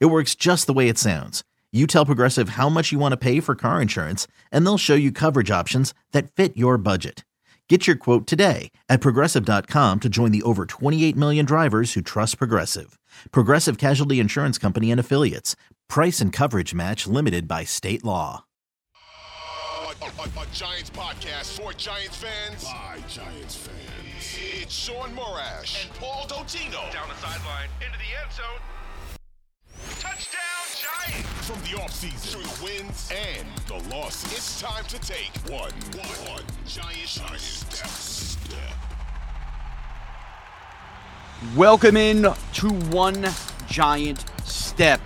It works just the way it sounds. You tell Progressive how much you want to pay for car insurance, and they'll show you coverage options that fit your budget. Get your quote today at progressive.com to join the over 28 million drivers who trust Progressive. Progressive Casualty Insurance Company and Affiliates. Price and coverage match limited by state law. A, a, a Giants podcast for Giants fans by Giants fans. It's Shaun Morash and Paul Dottino. Down the sideline, into the end zone. From the offseason to the wins and the losses, it's time to take one, one, one Giants, Giants step, step. Welcome in to One Giant Step.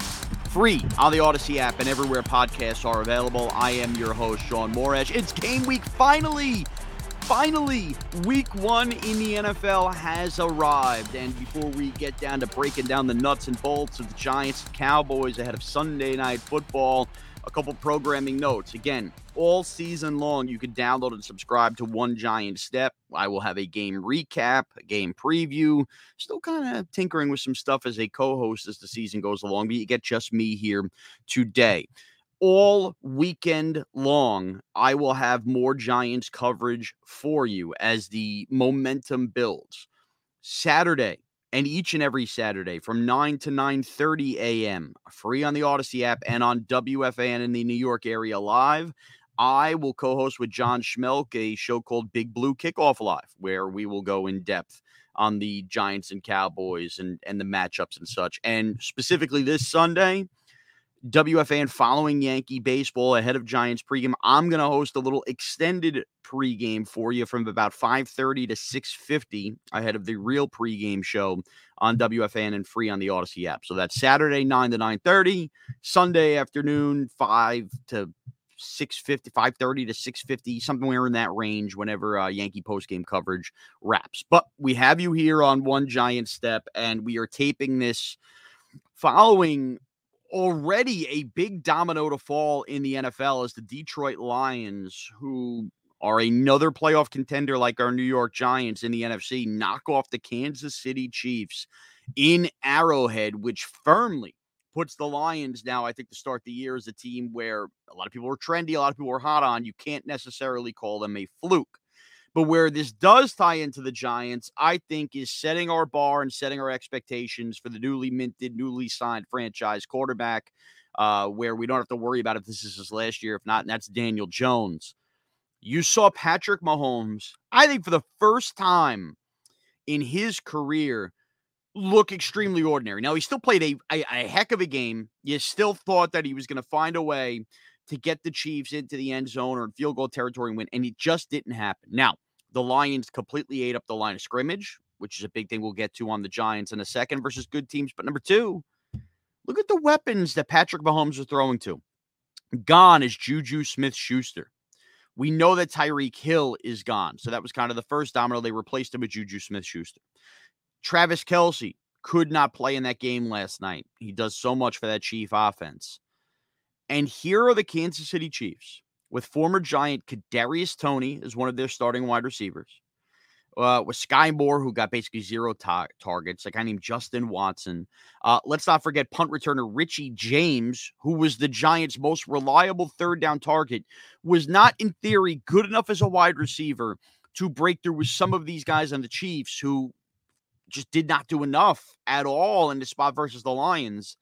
Free on the Audacy app and everywhere podcasts are available. I am your host, Shaun Morash. It's game week finally. Finally, week one in the NFL has arrived. And before we get down to breaking down the nuts and bolts of the Giants and Cowboys ahead of Sunday night football, a couple programming notes. Again, all season long, you can download and subscribe to One Giant Step. I will have a game recap, a game preview, still kind of tinkering with some stuff as a co host as the season goes along, but you get just me here today. All weekend long, I will have more Giants coverage for you as the momentum builds. Saturday, and each and every Saturday from 9 to 9:30 a.m. free on the Audacy app and on WFAN in the New York area live. I will co-host with John Schmeelk a show called Big Blue Kickoff Live, where we will go in depth on the Giants and Cowboys and and the matchups and such. And specifically this Sunday, WFAN following Yankee baseball ahead of Giants pregame. I'm going to host a little extended pregame for you from about 5:30 to 6:50 ahead of the real pregame show on WFAN and free on the Audacy app. So that's Saturday 9 to 9:30, Sunday afternoon 5 to 650 530 to 650 somewhere in that range whenever uh, yankee postgame coverage wraps but we have you here on one giant step and we are taping this following already a big domino to fall in the NFL is the Detroit Lions, who are another playoff contender like our New York Giants in the NFC, knock off the Kansas City Chiefs in Arrowhead, which firmly puts the Lions now, I think, to start the year as a team where a lot of people are trendy, a lot of people are hot on. You can't necessarily call them a fluke. But where this does tie into the Giants, I think, is setting our bar and setting our expectations for the newly minted, newly signed franchise quarterback, uh, where we don't have to worry about if this is his last year. If not, and that's Daniel Jones. You saw Patrick Mahomes, I think, for the first time in his career, look extremely ordinary. Now, he still played a, a, a heck of a game. You still thought that he was going to find a way to get the Chiefs into the end zone or field goal territory and win, and it just didn't happen. Now, the Lions completely ate up the line of scrimmage, which is a big thing we'll get to on the Giants in a second versus good teams. But number two, look at the weapons that Patrick Mahomes is throwing to. Gone is Juju Smith Schuster. We know that Tyreek Hill is gone. So that was kind of the first domino. They replaced him with Juju Smith Schuster. Travis Kelce could not play in that game last night. He does so much for that Chief offense. And here are the Kansas City Chiefs with former Giant Kadarius Toney as one of their starting wide receivers. Uh, with Sky Moore, who got basically zero ta- targets, a guy named Justin Watson. Uh, let's not forget punt returner Richie James, who was the Giants' most reliable third down target, was not in theory good enough as a wide receiver to break through with some of these guys on the Chiefs who just did not do enough at all in the spot versus the Lions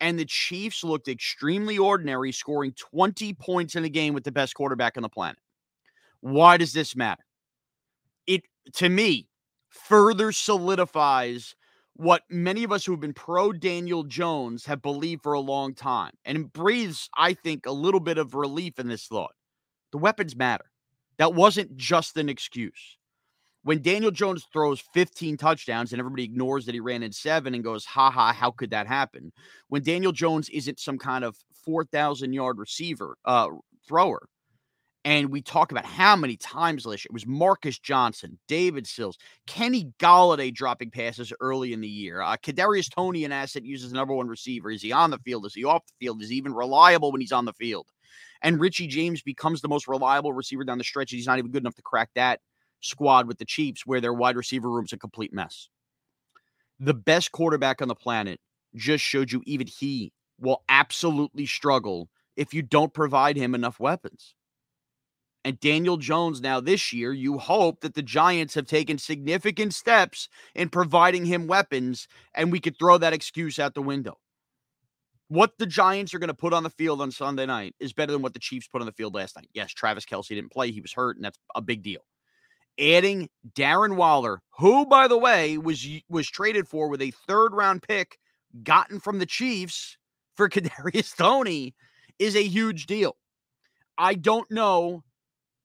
and the Chiefs looked extremely ordinary, scoring 20 points in a game with the best quarterback on the planet. Why does this matter? It, to me, further solidifies what many of us who have been pro Daniel Jones have believed for a long time. And it breathes, I think, a little bit of relief in this thought. The weapons matter. That wasn't just an excuse. When Daniel Jones throws 15 touchdowns and everybody ignores that he ran in seven and goes, ha ha, how could that happen? When Daniel Jones isn't some kind of 4,000 yard receiver, uh, thrower, and we talk about how many times last year it was Marcus Johnson, David Sills, Kenny Golladay dropping passes early in the year. Uh, Kadarius Toney, an asset, uses number one receiver. Is he on the field? Is he off the field? Is he even reliable when he's on the field? And Richie James becomes the most reliable receiver down the stretch. He's not even good enough to crack that squad with the Chiefs, where their wide receiver room's a complete mess. The best quarterback on the planet just showed you even he will absolutely struggle if you don't provide him enough weapons. And Daniel Jones, now this year, you hope that the Giants have taken significant steps in providing him weapons, and we could throw that excuse out the window. What the Giants are going to put on the field on Sunday night is better than what the Chiefs put on the field last night. Yes, Travis Kelce didn't play, he was hurt, and that's a big deal. Adding Darren Waller, who, by the way, was was traded for with a third round pick gotten from the Chiefs for Kadarius Toney, is a huge deal. I don't know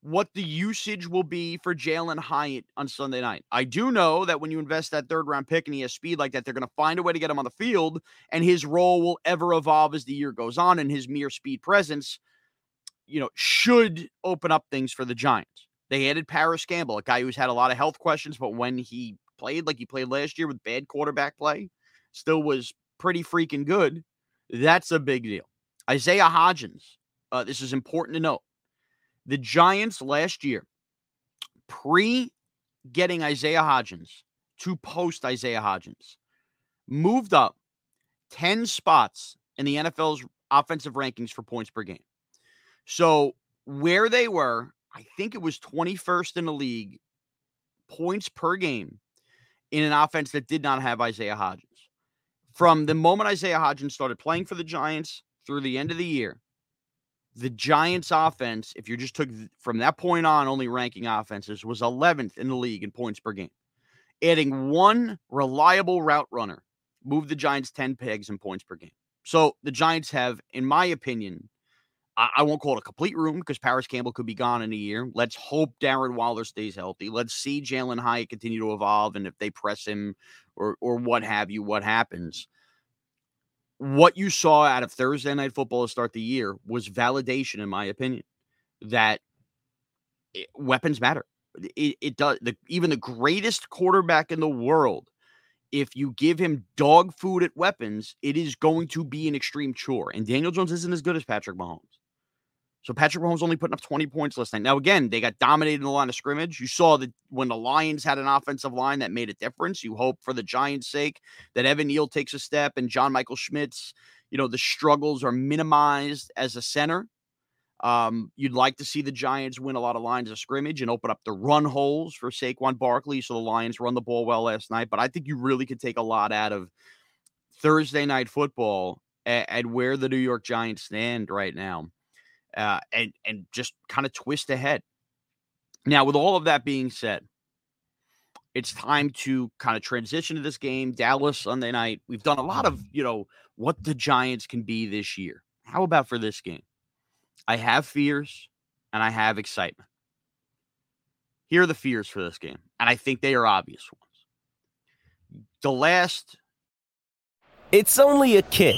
what the usage will be for Jalin Hyatt on Sunday night. I do know that when you invest that third round pick and he has speed like that, they're going to find a way to get him on the field, and his role will ever evolve as the year goes on, and his mere speed presence, you know, should open up things for the Giants. They added Parris Campbell, a guy who's had a lot of health questions, but when he played like he played last year with bad quarterback play, still was pretty freaking good. That's a big deal. Isaiah Hodgins, uh, this is important to note the Giants last year, pre getting Isaiah Hodgins to post Isaiah Hodgins, moved up 10 spots in the NFL's offensive rankings for points per game. So, where they were, I think it was 21st in the league points per game in an offense that did not have Isaiah Hodgins. From the moment Isaiah Hodgins started playing for the Giants through the end of the year, the Giants offense, if you just took from that point on only ranking offenses, was 11th in the league in points per game. Adding one reliable route runner moved the Giants 10 pegs in points per game. So the Giants have, in my opinion, I, won't call it a complete room because Parris Campbell could be gone in a year. Let's hope Darren Waller stays healthy. Let's see Jalin Hyatt continue to evolve. And if they press him or or what have you, what happens what you saw out of Thursday night football to start the year was validation, in my opinion, that it, weapons matter. It, it does. The, even the greatest quarterback in the world, if you give him dog food at weapons, it is going to be an extreme chore. And Daniel Jones isn't as good as Patrick Mahomes. So Patrick Mahomes only putting up 20 points last night. Now, again, they got dominated in the line of scrimmage. You saw that when the Lions had an offensive line that made a difference. You hope for the Giants' sake that Evan Neal takes a step and John Michael Schmitz, you know, the struggles are minimized as a center. Um, you'd like to see the Giants win a lot of lines of scrimmage and open up the run holes for Saquon Barkley. So the Lions run the ball well last night. But I think you really could take a lot out of Thursday night football and, where the New York Giants stand right now uh, and and just kind of twist ahead. Now, with all of that being said, it's time to kind of transition to this game. Dallas Sunday night. We've done a lot of you know what the Giants can be this year. How about for this game? I have fears and I have excitement. Here are the fears for this game, and I think they are obvious ones. The last. It's only a kick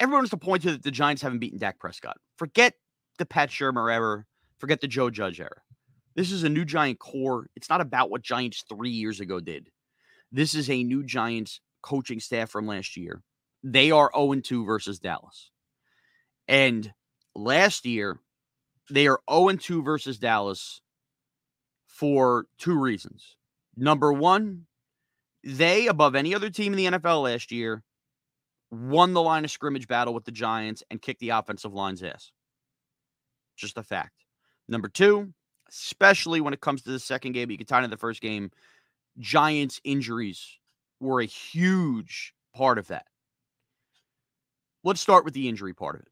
everyone wants to point to that the Giants haven't beaten Dak Prescott. Forget the Pat Shurmur era. Forget the Joe Judge era. This is a new Giant core. It's not about what Giants three years ago did. This is a new Giants coaching staff from last year. They are 0 2 versus Dallas. And last year, they are 0 2 versus Dallas for two reasons. Number one, they, above any other team in the NFL last year, won the line of scrimmage battle with the Giants and kicked the offensive line's ass. Just a fact. Number two, especially when it comes to the second game, you can tie into the first game, Giants injuries were a huge part of that. Let's start with the injury part of it.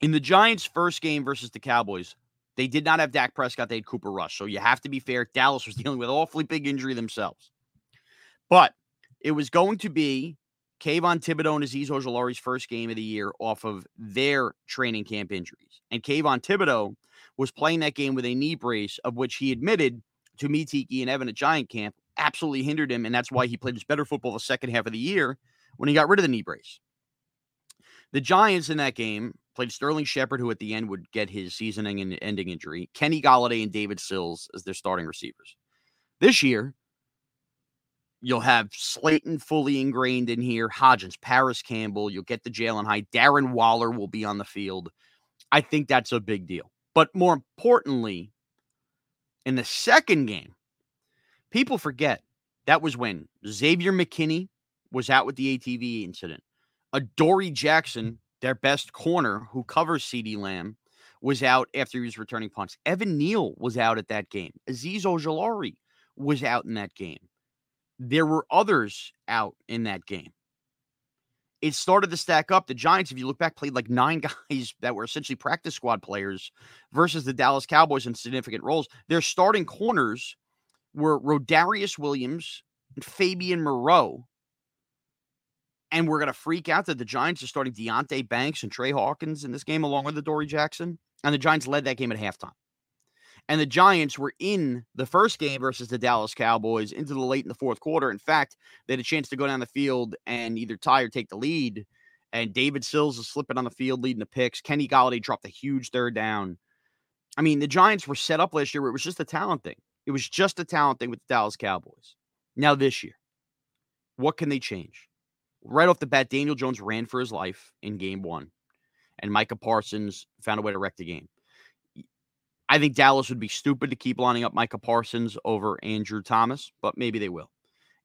In the Giants' first game versus the Cowboys, they did not have Dak Prescott, they had Cooper Rush. So you have to be fair. Dallas was dealing with awfully big injury themselves. But it was going to be Kayvon Thibodeaux and Azeez Ojulari's first game of the year off of their training camp injuries. And Kayvon Thibodeaux was playing that game with a knee brace, of which he admitted to me, Tiki, and Evan at Giant Camp absolutely hindered him. And that's why he played his better football the second half of the year when he got rid of the knee brace. The Giants in that game played Sterling Shepard, who at the end would get his season ending injury, Kenny Golladay and David Sills as their starting receivers. This year, you'll have Slayton fully ingrained in here, Hodgins, Parris Campbell, you'll get the Jalin Hyatt, Darren Waller will be on the field. I think that's a big deal. But more importantly, in the second game, people forget that was when Xavier McKinney was out with the ATV incident. Adoree Jackson, their best corner who covers CeeDee Lamb, was out after he was returning punts. Evan Neal was out at that game. Azeez Ojulari was out in that game. There were others out in that game. It started to stack up. The Giants, if you look back, played like nine guys that were essentially practice squad players versus the Dallas Cowboys in significant roles. Their starting corners were Rodarius Williams and Fabian Moreau and we're going to freak out that the Giants are starting Deonte Banks and Tre Hawkins in this game along with Adoree Jackson. And the Giants led that game at halftime. And the Giants were in the first game versus the Dallas Cowboys into the late in the fourth quarter. In fact, they had a chance to go down the field and either tie or take the lead. And David Sills is slipping on the field, leading the picks. Kenny Golladay dropped a huge third down. I mean, the Giants were set up last year where it was just a talent thing. It was just a talent thing with the Dallas Cowboys. Now, this year, what can they change? right off the bat, Daniel Jones ran for his life in game one, and Micah Parsons found a way to wreck the game. I think Dallas would be stupid to keep lining up Micah Parsons over Andrew Thomas, but maybe they will.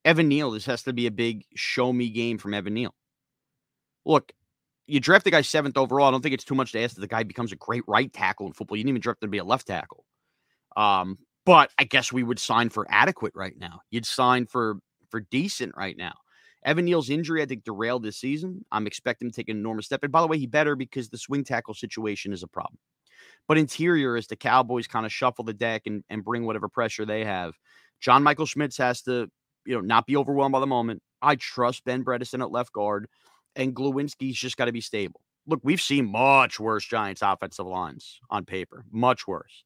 Evan Neal, this has to be a big show me game from Evan Neal. Look, you draft the guy seventh overall. I don't think it's too much to ask that the guy becomes a great right tackle in football. You didn't even draft him to be a left tackle. Um, but I guess we would sign for adequate right now. You'd sign for for decent right now. Evan Neal's injury, I think, derailed this season. I'm expecting him to take an enormous step. And by the way, he better because the swing tackle situation is a problem. But interior, as the Cowboys kind of shuffle the deck and, and bring whatever pressure they have, John Michael Schmitz has to, you know, not be overwhelmed by the moment. I trust Ben Bredeson at left guard, and Glowinski's just got to be stable. Look, we've seen much worse Giants offensive lines on paper, much worse.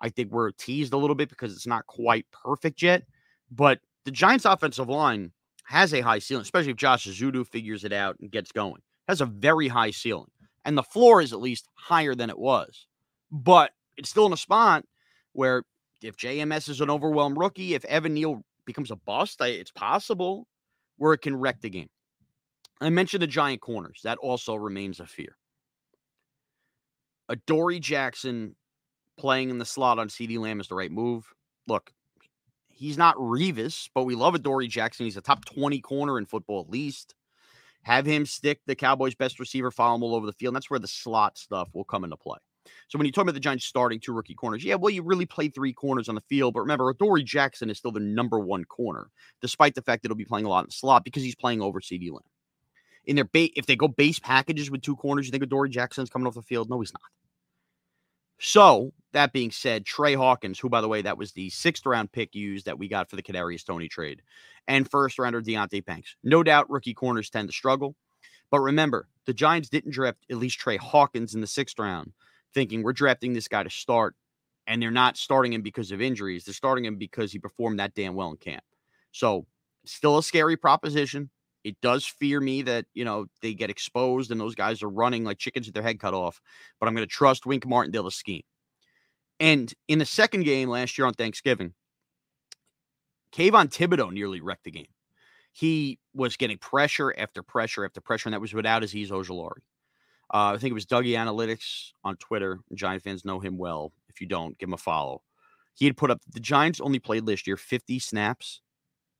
I think we're teased a little bit because it's not quite perfect yet, but the Giants offensive line has a high ceiling, especially if Josh Ezeudu figures it out and gets going. Has a very high ceiling. And the floor is at least higher than it was. But it's still in a spot where if JMS is an overwhelmed rookie, if Evan Neal becomes a bust, it's possible where it can wreck the game. I mentioned the giant corners. That also remains a fear. Adoree Jackson playing in the slot on CeeDee Lamb is the right move. Look, He's not Revis, but we love Adoree Jackson. He's a top 20 corner in football, at least. Have him stick the Cowboys' best receiver, follow him all over the field. And that's where the slot stuff will come into play. So when you talk about the Giants starting two rookie corners, yeah, well, you really play three corners on the field. But remember, Adoree Jackson is still the number one corner, despite the fact that he'll be playing a lot in the slot because he's playing over CeeDee Lamb. In their ba- if they go base packages with two corners, you think Adoree Jackson's coming off the field? No, he's not. So that being said, Tre Hawkins, who by the way, that was the sixth round pick used that we got for the Kadarius Toney trade, and first rounder Deonte Banks. No doubt, rookie corners tend to struggle, but remember, the Giants didn't draft at least Tre Hawkins in the sixth round, thinking we're drafting this guy to start, and they're not starting him because of injuries. They're starting him because he performed that damn well in camp. So, still a scary proposition. It does fear me that, you know, they get exposed and those guys are running like chickens with their head cut off. But I'm going to trust Wink Martindale to scheme. And in the second game last year on Thanksgiving, Kayvon Thibodeaux nearly wrecked the game. He was getting pressure after pressure after pressure, and that was without Azeez Ojulari. Uh, I think it was Dougie Analytics on Twitter. Giant fans know him well. If you don't, give him a follow. He had put up the Giants only played last year 50 snaps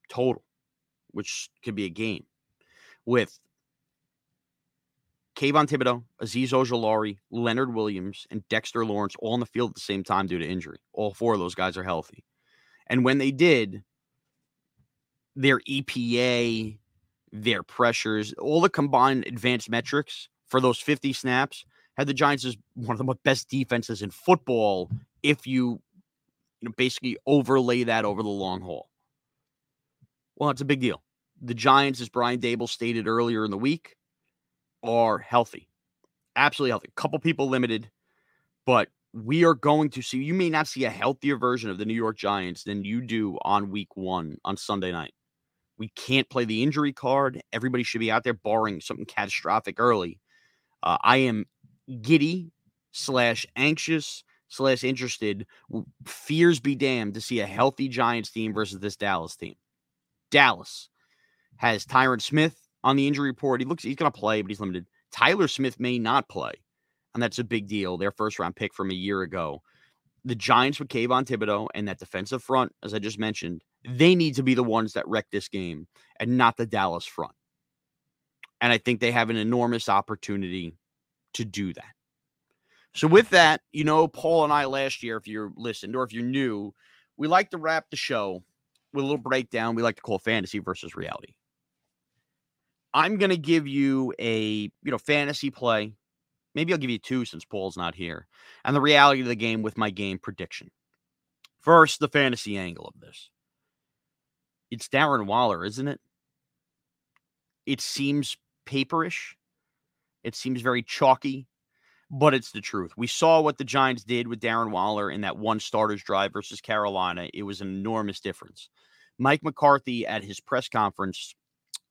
total, which could be a game, with Kayvon Thibodeaux, Azeez Ojulari, Leonard Williams, and Dexter Lawrence all on the field at the same time due to injury. All four of those guys are healthy. And when they did, their EPA, their pressures, all the combined advanced metrics for those 50 snaps had the Giants as one of the best defenses in football if you, you know, basically overlay that over the long haul. Well, it's a big deal. The Giants, as Brian Daboll stated earlier in the week, are healthy. Absolutely healthy. A couple people limited, but we are going to see you may not see a healthier version of the New York Giants than you do on week one on Sunday night. We can't play the injury card. Everybody should be out there, barring something catastrophic early. Uh, I am giddy slash anxious slash interested. Fears be damned to see a healthy Giants team versus this Dallas team. Dallas has Tyron Smith on the injury report. He looks he's going to play, but he's limited. Tyler Smith may not play, and that's a big deal. Their first round pick from a year ago. The Giants with Kayvon Thibodeaux and that defensive front, as I just mentioned, they need to be the ones that wreck this game and not the Dallas front. And I think they have an enormous opportunity to do that. So, with that, you know, Paul and I last year, if you're listened or if you're new, we like to wrap the show with a little breakdown we like to call fantasy versus reality. I'm going to give you a, you know, fantasy play. Maybe I'll give you two since Paul's not here. And the reality of the game with my game prediction. First, the fantasy angle of this. It's Darren Waller, isn't it? It seems paperish. It seems very chalky, but it's the truth. We saw what the Giants did with Darren Waller in that one starters drive versus Carolina. It was an enormous difference. Mike McCarthy at his press conference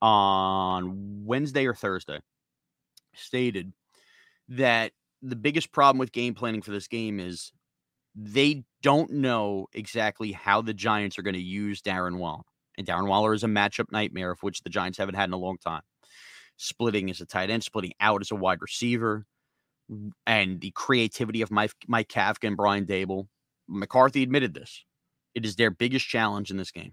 on Wednesday or Thursday stated that the biggest problem with game planning for this game is they don't know exactly how the Giants are going to use Darren Waller. And Darren Waller is a matchup nightmare of which the Giants haven't had in a long time. Splitting as a tight end, splitting out as a wide receiver, and the creativity of Mike, Mike Kafka and Brian Daboll. McCarthy admitted this. It is their biggest challenge in this game.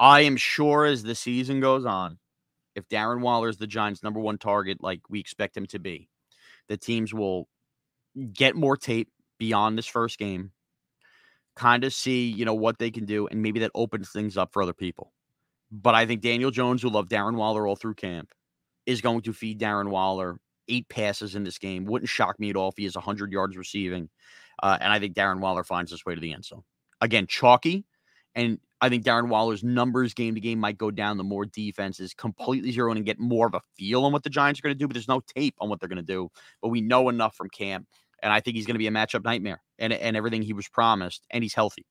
I am sure as the season goes on, if Darren Waller is the Giants' number one target, like we expect him to be, the teams will get more tape beyond this first game, kind of see, you know, what they can do, and maybe that opens things up for other people. But I think Daniel Jones, who loved Darren Waller all through camp, is going to feed Darren Waller eight passes in this game. Wouldn't shock me at all if he has 100 yards receiving. Uh, and I think Darren Waller finds his way to the end zone. Again, chalky. And I think Darren Waller's numbers game to game might go down the more defense is completely zero and get more of a feel on what the Giants are going to do, but there's no tape on what they're going to do. But we know enough from camp. And I think he's going to be a matchup nightmare and, and everything he was promised, and he's healthy.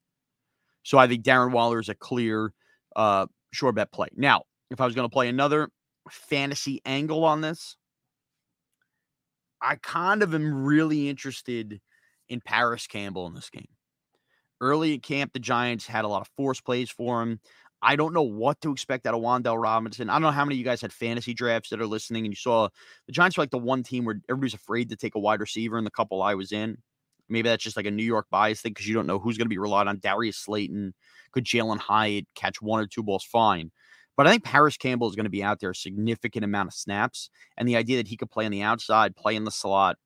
So I think Darren Waller is a clear uh, sure bet play. Now, if I was going to play another fantasy angle on this, I kind of am really interested in Parris Campbell in this game. Early in camp, the Giants had a lot of force plays for him. I don't know what to expect out of Wan'Dale Robinson. I don't know how many of you guys had fantasy drafts that are listening and you saw the Giants were like the one team where everybody's afraid to take a wide receiver in the couple I was in. Maybe that's just like a New York bias thing because you don't know who's going to be relied on. Darius Slayton, could Jalin Hyatt catch one or two balls? Fine. But I think Parris Campbell is going to be out there a significant amount of snaps. And the idea that he could play on the outside, play in the slot,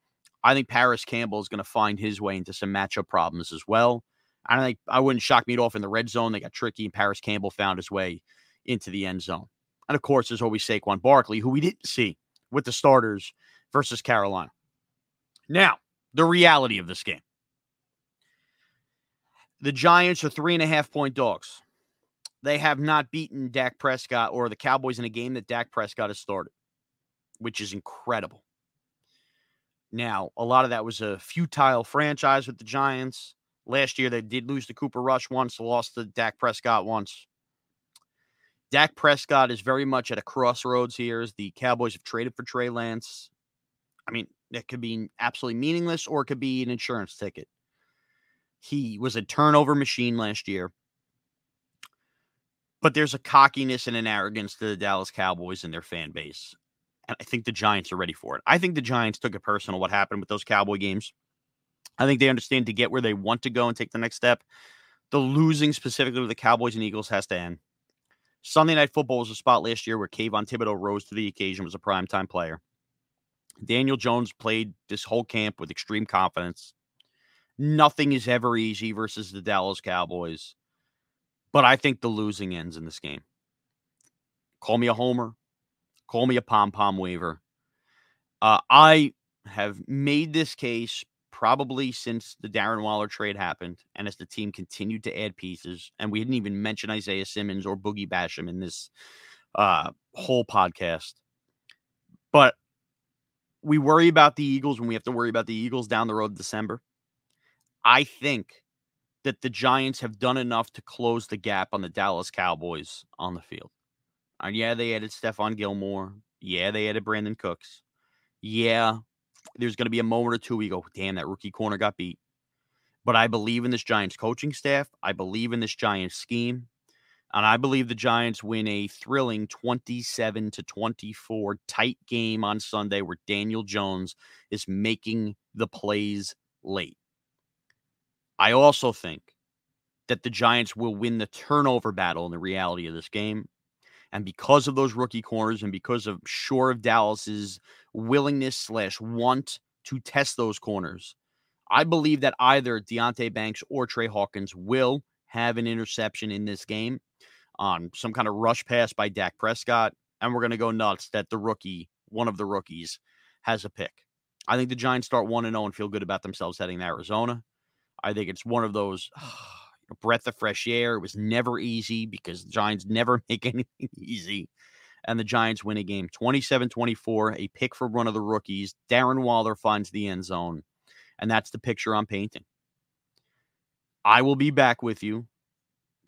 I think Parris Campbell is going to find his way into some matchup problems as well. I don't think I wouldn't shock me at all in the red zone they got tricky and Parris Campbell found his way into the end zone. And of course, there's always Saquon Barkley, who we didn't see with the starters versus Carolina. Now, the reality of this game. The Giants are three and a half point dogs. They have not beaten Dak Prescott or the Cowboys in a game that Dak Prescott has started, which is incredible. Now, a lot of that was a futile franchise with the Giants. Last year, they did lose to Cooper Rush once, lost to Dak Prescott once. Dak Prescott is very much at a crossroads here as the Cowboys have traded for Trey Lance. I mean, that could be absolutely meaningless or it could be an insurance ticket. He was a turnover machine last year. But there's a cockiness and an arrogance to the Dallas Cowboys and their fan base. And I think the Giants are ready for it. I think the Giants took it personal what happened with those Cowboy games. I think they understand to get where they want to go and take the next step. The losing specifically with the Cowboys and Eagles has to end. Sunday Night Football was a spot last year where Kayvon Thibodeaux rose to the occasion, was a primetime player. Daniel Jones played this whole camp with extreme confidence. Nothing is ever easy versus the Dallas Cowboys. But I think the losing ends in this game. Call me a homer. Call me a pom pom waiver. Uh, I have made this case probably since the Darren Waller trade happened, and as the team continued to add pieces, and we didn't even mention Isaiah Simmons or Boogie Basham in this uh, whole podcast. But we worry about the Eagles when we have to worry about the Eagles down the road December. I think that the Giants have done enough to close the gap on the Dallas Cowboys on the field. And yeah, they added Stephon Gilmore. Yeah, they added Brandin Cooks. Yeah, there's going to be a moment or two we go, damn, that rookie corner got beat. But I believe in this Giants coaching staff. I believe in this Giants scheme. And I believe the Giants win a thrilling 27 to 24 tight game on Sunday where Daniel Jones is making the plays late. I also think that the Giants will win the turnover battle in the reality of this game. And because of those rookie corners and because of sure of Dallas's willingness slash want to test those corners, I believe that either Deonte Banks or Tre Hawkins will have an interception in this game on some kind of rush pass by Dak Prescott. And we're going to go nuts that the rookie, one of the rookies, has a pick. I think the Giants start 1 0 and feel good about themselves heading to Arizona. I think it's one of those ah, breath of fresh air. It was never easy because the Giants never make anything easy. And the Giants win a game 27 24, a pick for one of the rookies. Darren Waller finds the end zone. And that's the picture I'm painting. I will be back with you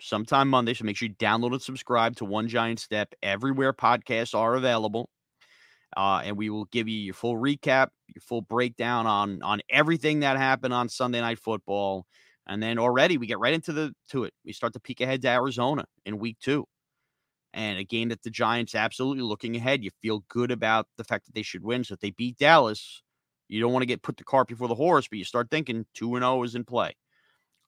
sometime Monday. So make sure you download and subscribe to One Giant Step everywhere podcasts are available. Uh, and we will give you your full recap, your full breakdown on on everything that happened on Sunday Night Football, and then already we get right into the to it. We start to peek ahead to Arizona in Week Two, and a game that the Giants absolutely looking ahead. You feel good about the fact that they should win. So if they beat Dallas, you don't want to get put the cart before the horse, but you start thinking two and zero oh is in play.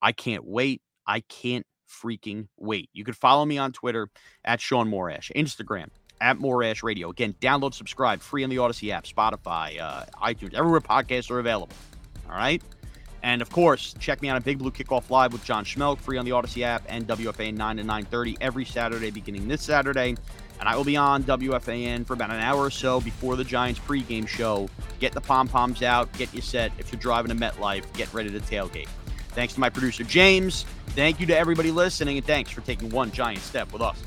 I can't wait. I can't freaking wait. You can follow me on Twitter at Shaun Morash, Instagram at Morash Radio. Again, download, subscribe, free on the Audacy app, Spotify, uh, iTunes, everywhere podcasts are available. All right. And of course, check me out on Big Blue Kickoff Live with John Schmeelk, free on the Audacy app and WFAN 9 to 9:30 every Saturday, beginning this Saturday. And I will be on WFAN for about an hour or so before the Giants pregame show. Get the pom poms out, get you set. If you're driving to MetLife, get ready to tailgate. Thanks to my producer James. Thank you to everybody listening, and thanks for taking one giant step with us.